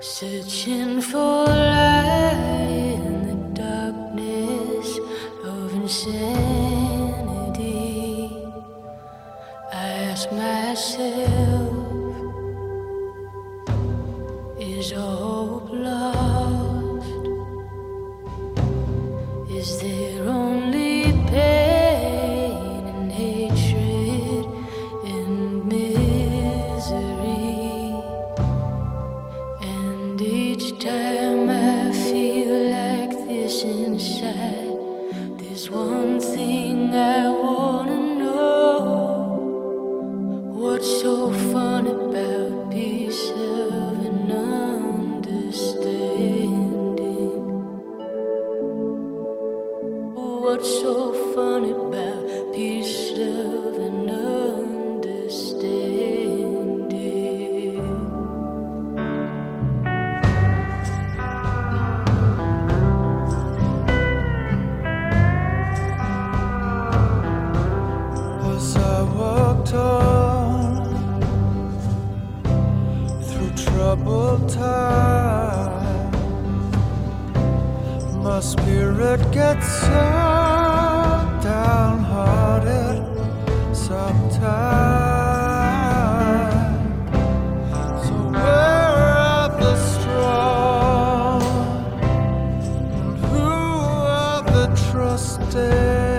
Searching for light in the darkness of insanity. the trusted.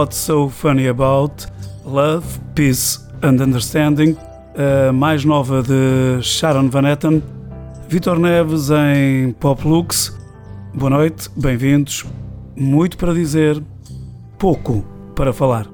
What's So Funny About Love, Peace and Understanding, a mais nova de Sharon Van Etten, Vitor Neves em Pop Lux. Boa noite, bem-vindos. Muito para dizer, pouco para falar.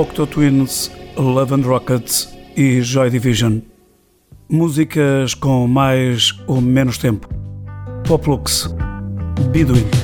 Cocteau Twins, Love and Rockets e Joy Division. Músicas com mais ou menos tempo. Poplux, Bidwin.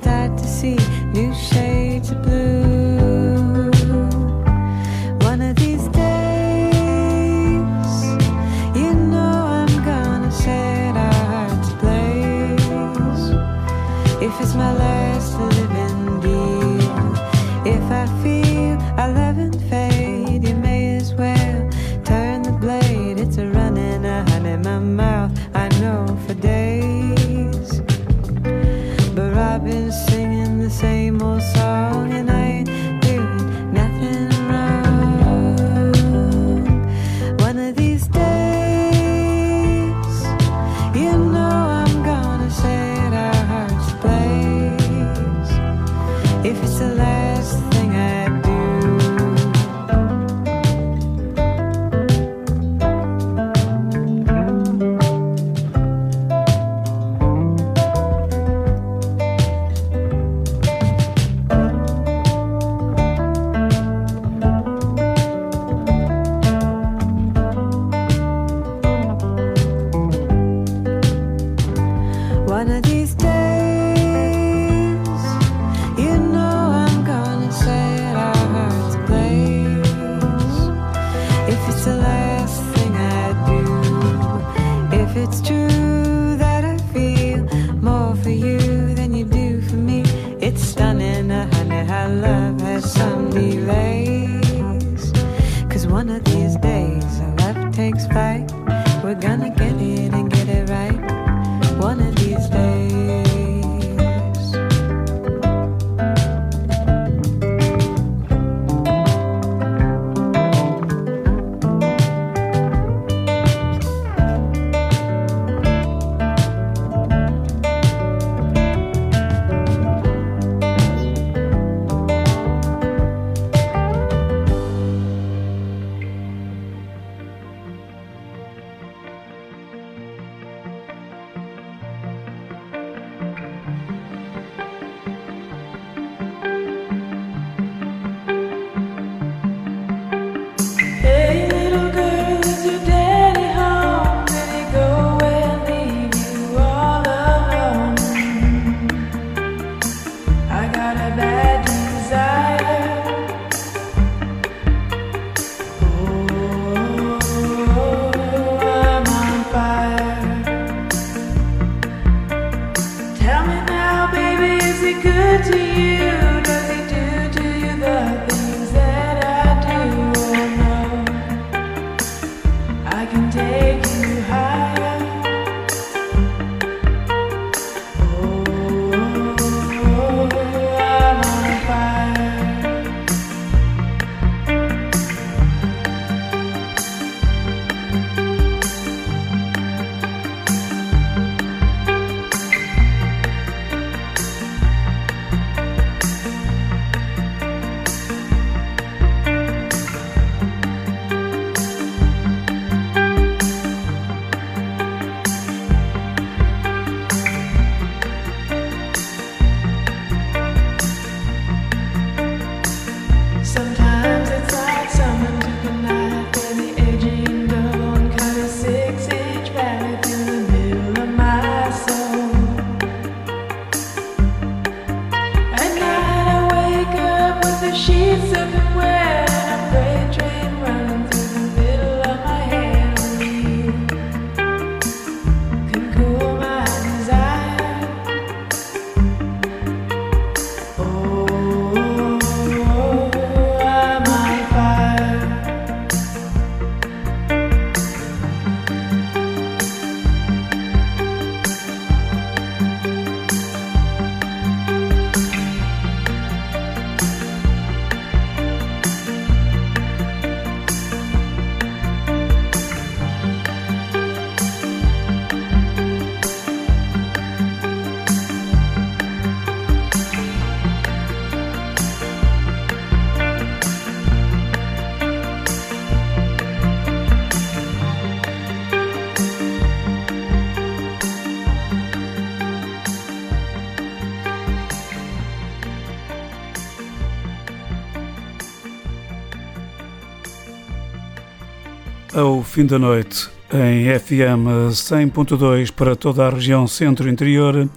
start to see new shades of blue. One of these days, you know I'm gonna set our hearts ablaze. If it's my life. one of these days. Our love takes flight. We're gonna get ao fim da noite em FM 100.2 para toda a região centro-interior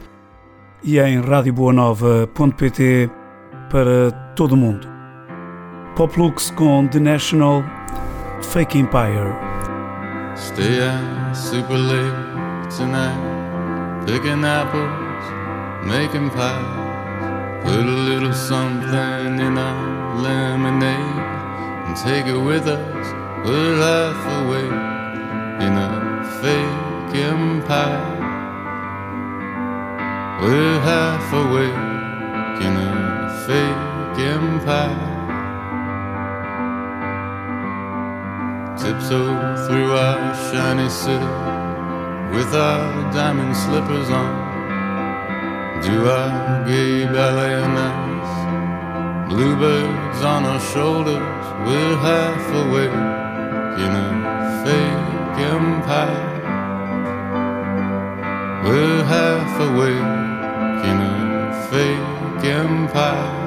e em radioboanova.pt para todo o mundo. Poplux com The National Fake Empire. Stay out super late tonight, picking apples, making pies. Put a little something in our lemonade and take it with us. We're half awake in a fake empire. We're half awake in a fake empire. Tiptoe through our shiny city with our diamond slippers on. Do our gay ballet on ice. Bluebirds on our shoulders, we're half awake in a fake empire. We're half awake in a fake empire.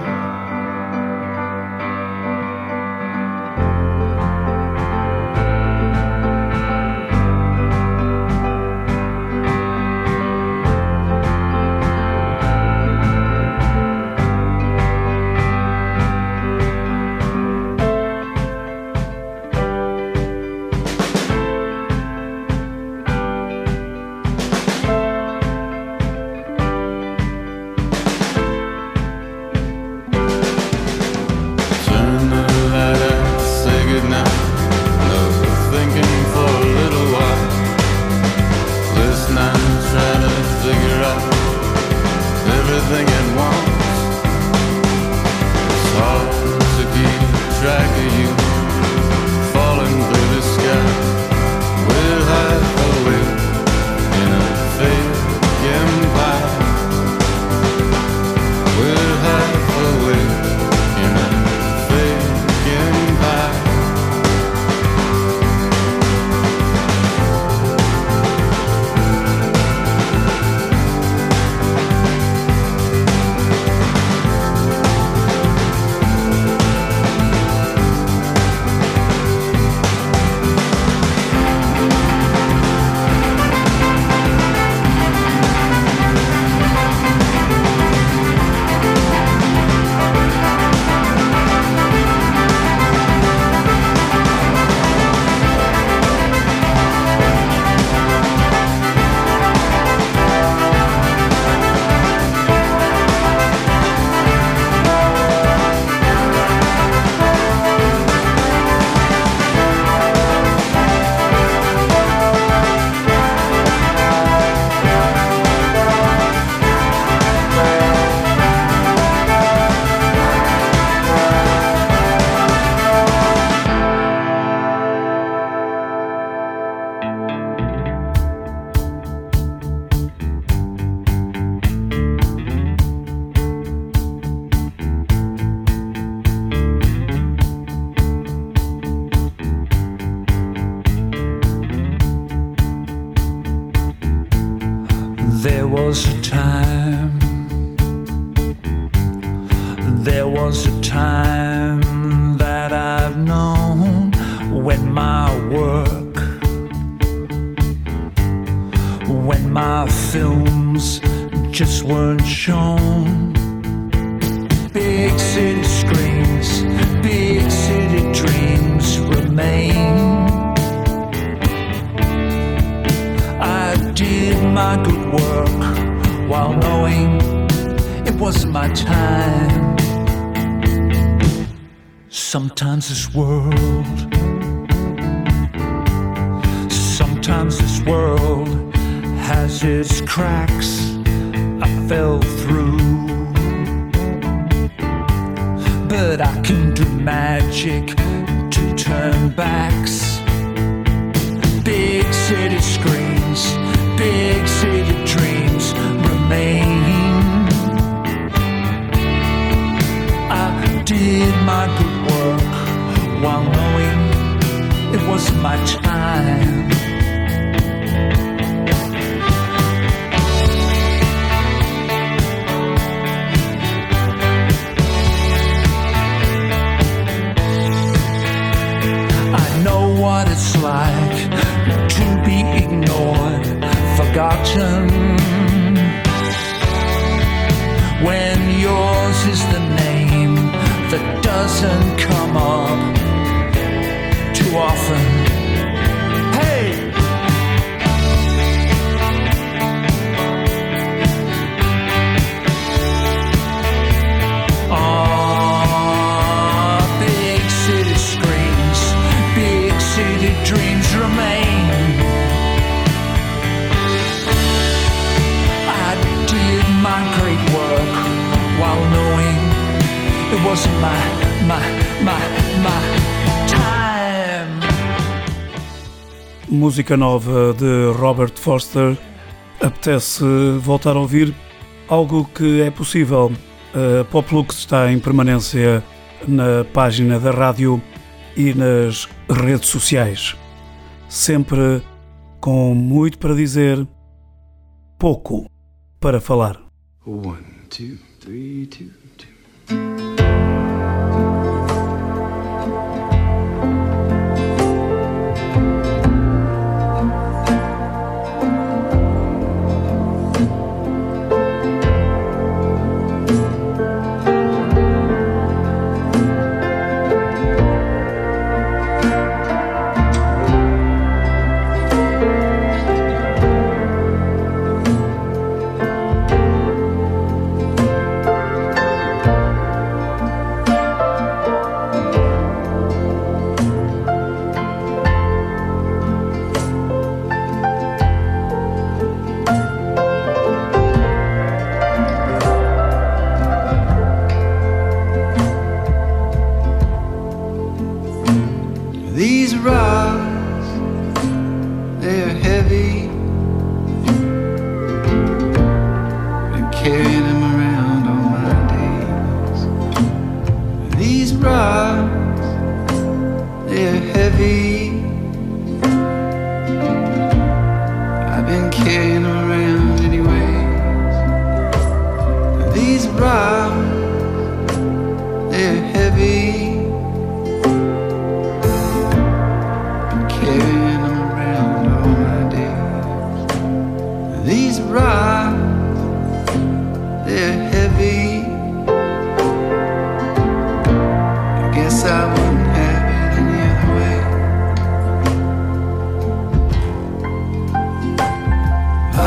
did my good work while knowing it was my time. I know what it's like to be ignored, forgotten doesn't come up too often. música nova de Robert Forster, apetece voltar a ouvir algo que é possível. A Poplux está em permanência na página da rádio e nas redes sociais. Sempre com muito para dizer, pouco para falar. One, two, three, two.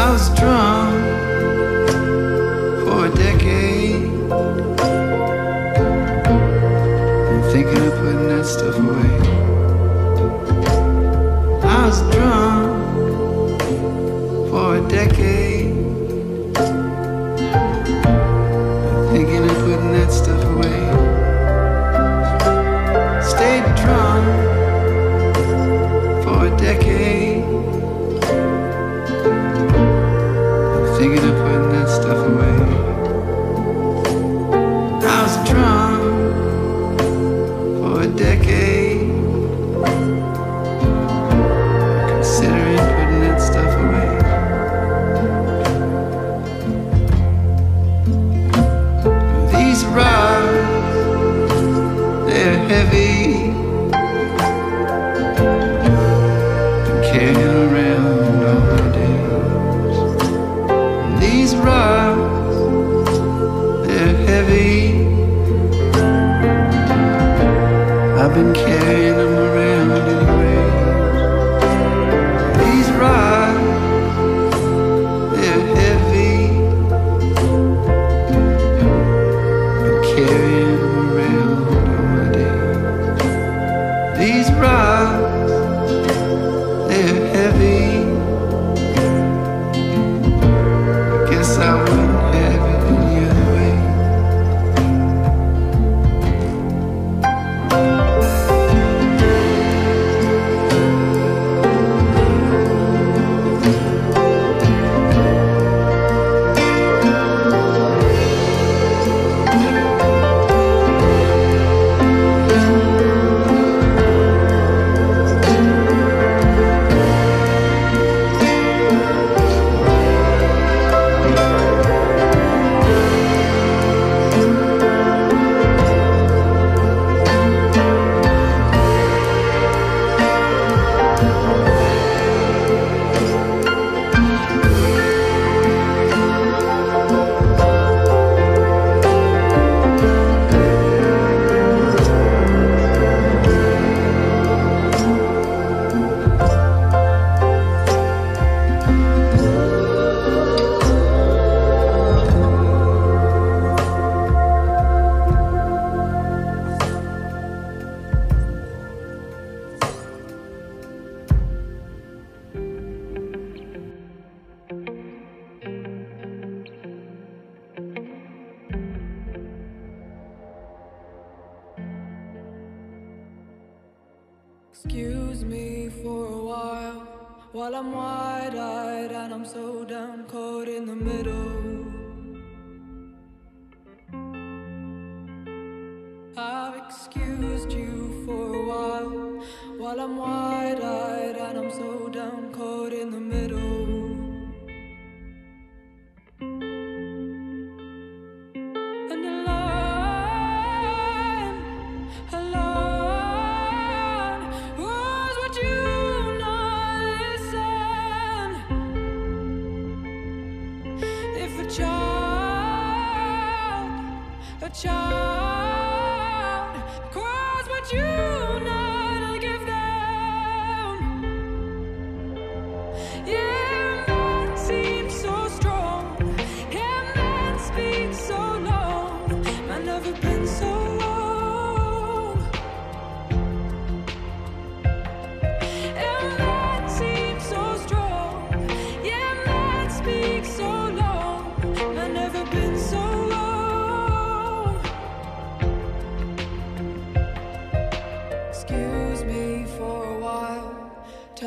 I was drunk for a decade. I'm thinking of putting that stuff away. I was drunk. while I'm wide eyed and I'm so down caught in the middle.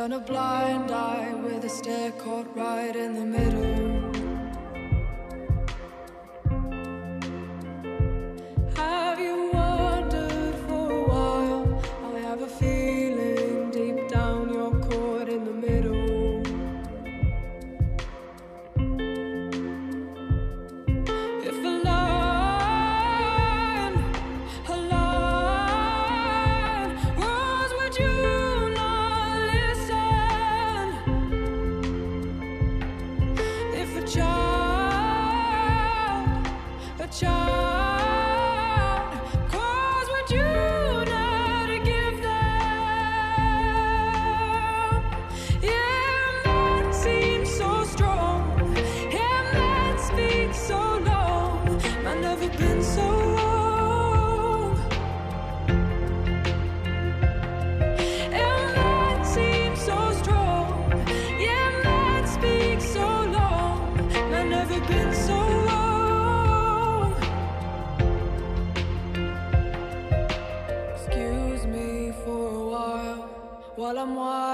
turn a blind eye with a stare caught right in the middle. moi.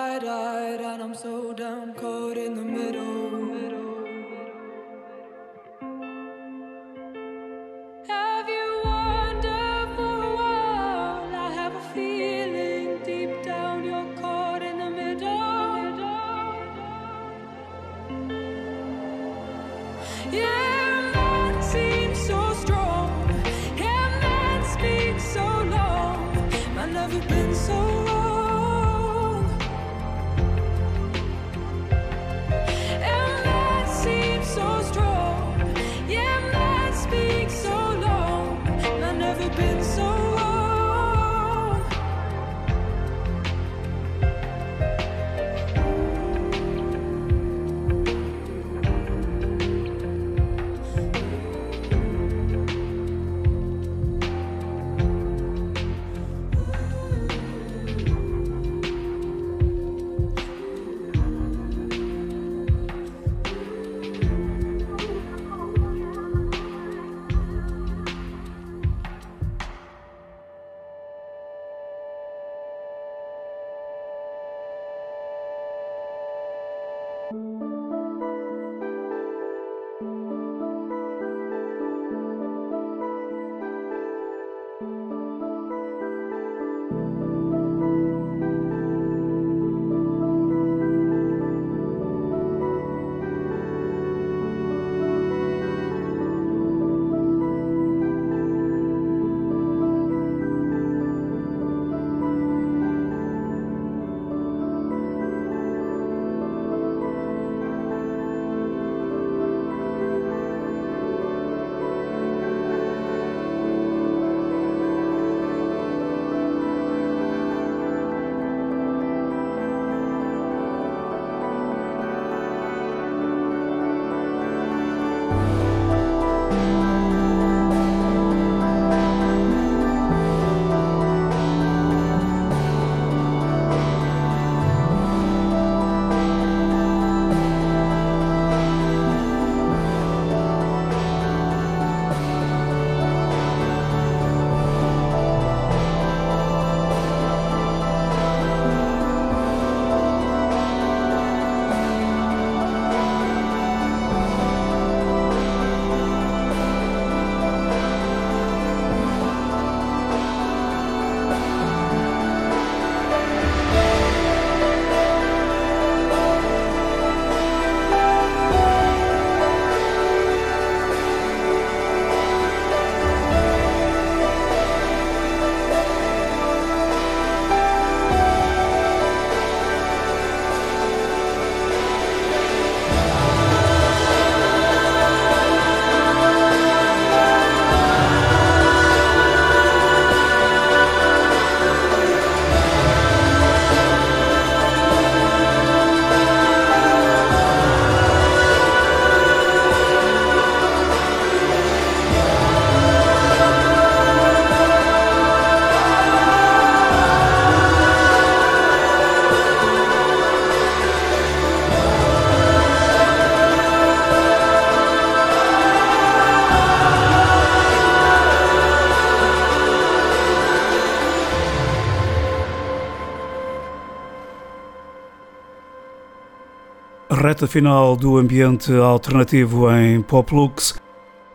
Reta final do ambiente alternativo em Poplux,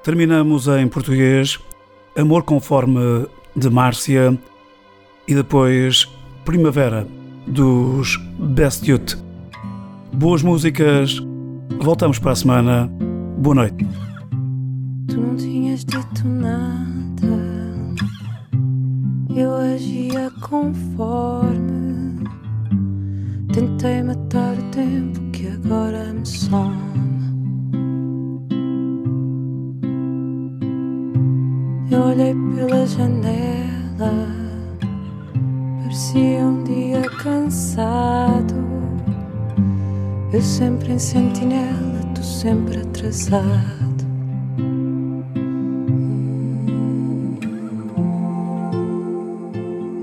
terminamos em português Amor Conforme de Márcia e depois Primavera dos Best Youth. Boas músicas, voltamos para a semana. Boa noite. Tu não tinhas dito nada, eu agia conforme. Tentei matar o tempo que agora me some. Eu olhei pela janela, parecia um dia cansado. Eu sempre em sentinela, tu sempre atrasado.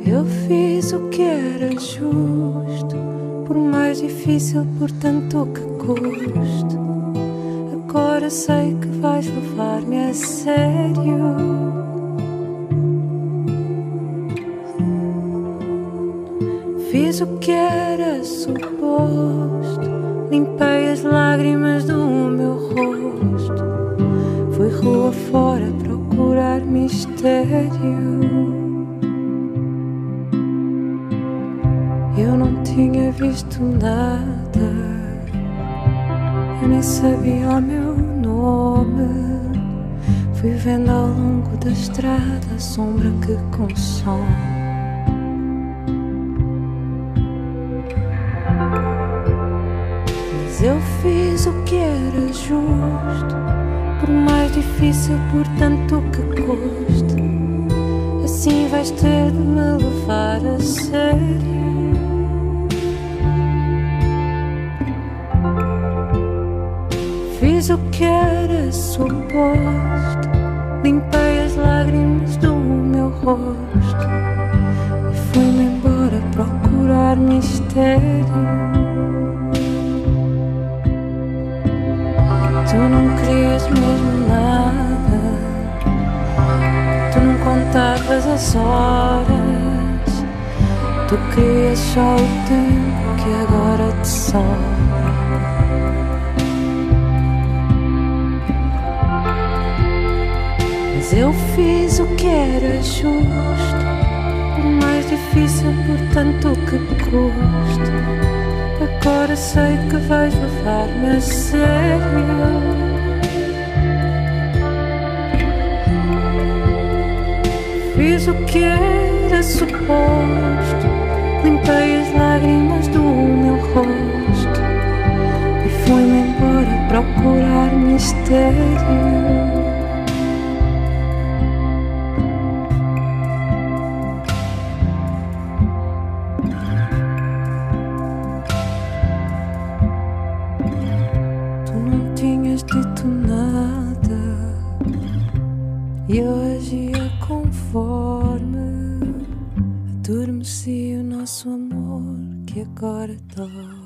Eu fiz o que era justo, por mais difícil, por tanto que custe. Agora sei que vais levar-me a sério. Fiz o que era suposto, limpei as lágrimas do meu rosto. Fui rua fora procurar mistério. Visto nada, eu nem sabia o meu nome. Fui vendo ao longo da estrada a sombra que consome. Mas eu fiz o que era justo, por mais difícil, por tanto que custe. Assim vais ter de me levar a sério. Limpei as lágrimas do meu rosto e fui-me embora procurar mistério. Tu não querias mesmo nada, tu não contavas as horas, tu querias só o tempo que agora te sobra. Eu fiz o que era justo, por mais difícil, por tanto que custe. Agora sei que vais levar-me a sério. Fiz o que era suposto, limpei as lágrimas do meu rosto e fui-me embora procurar mistério. Que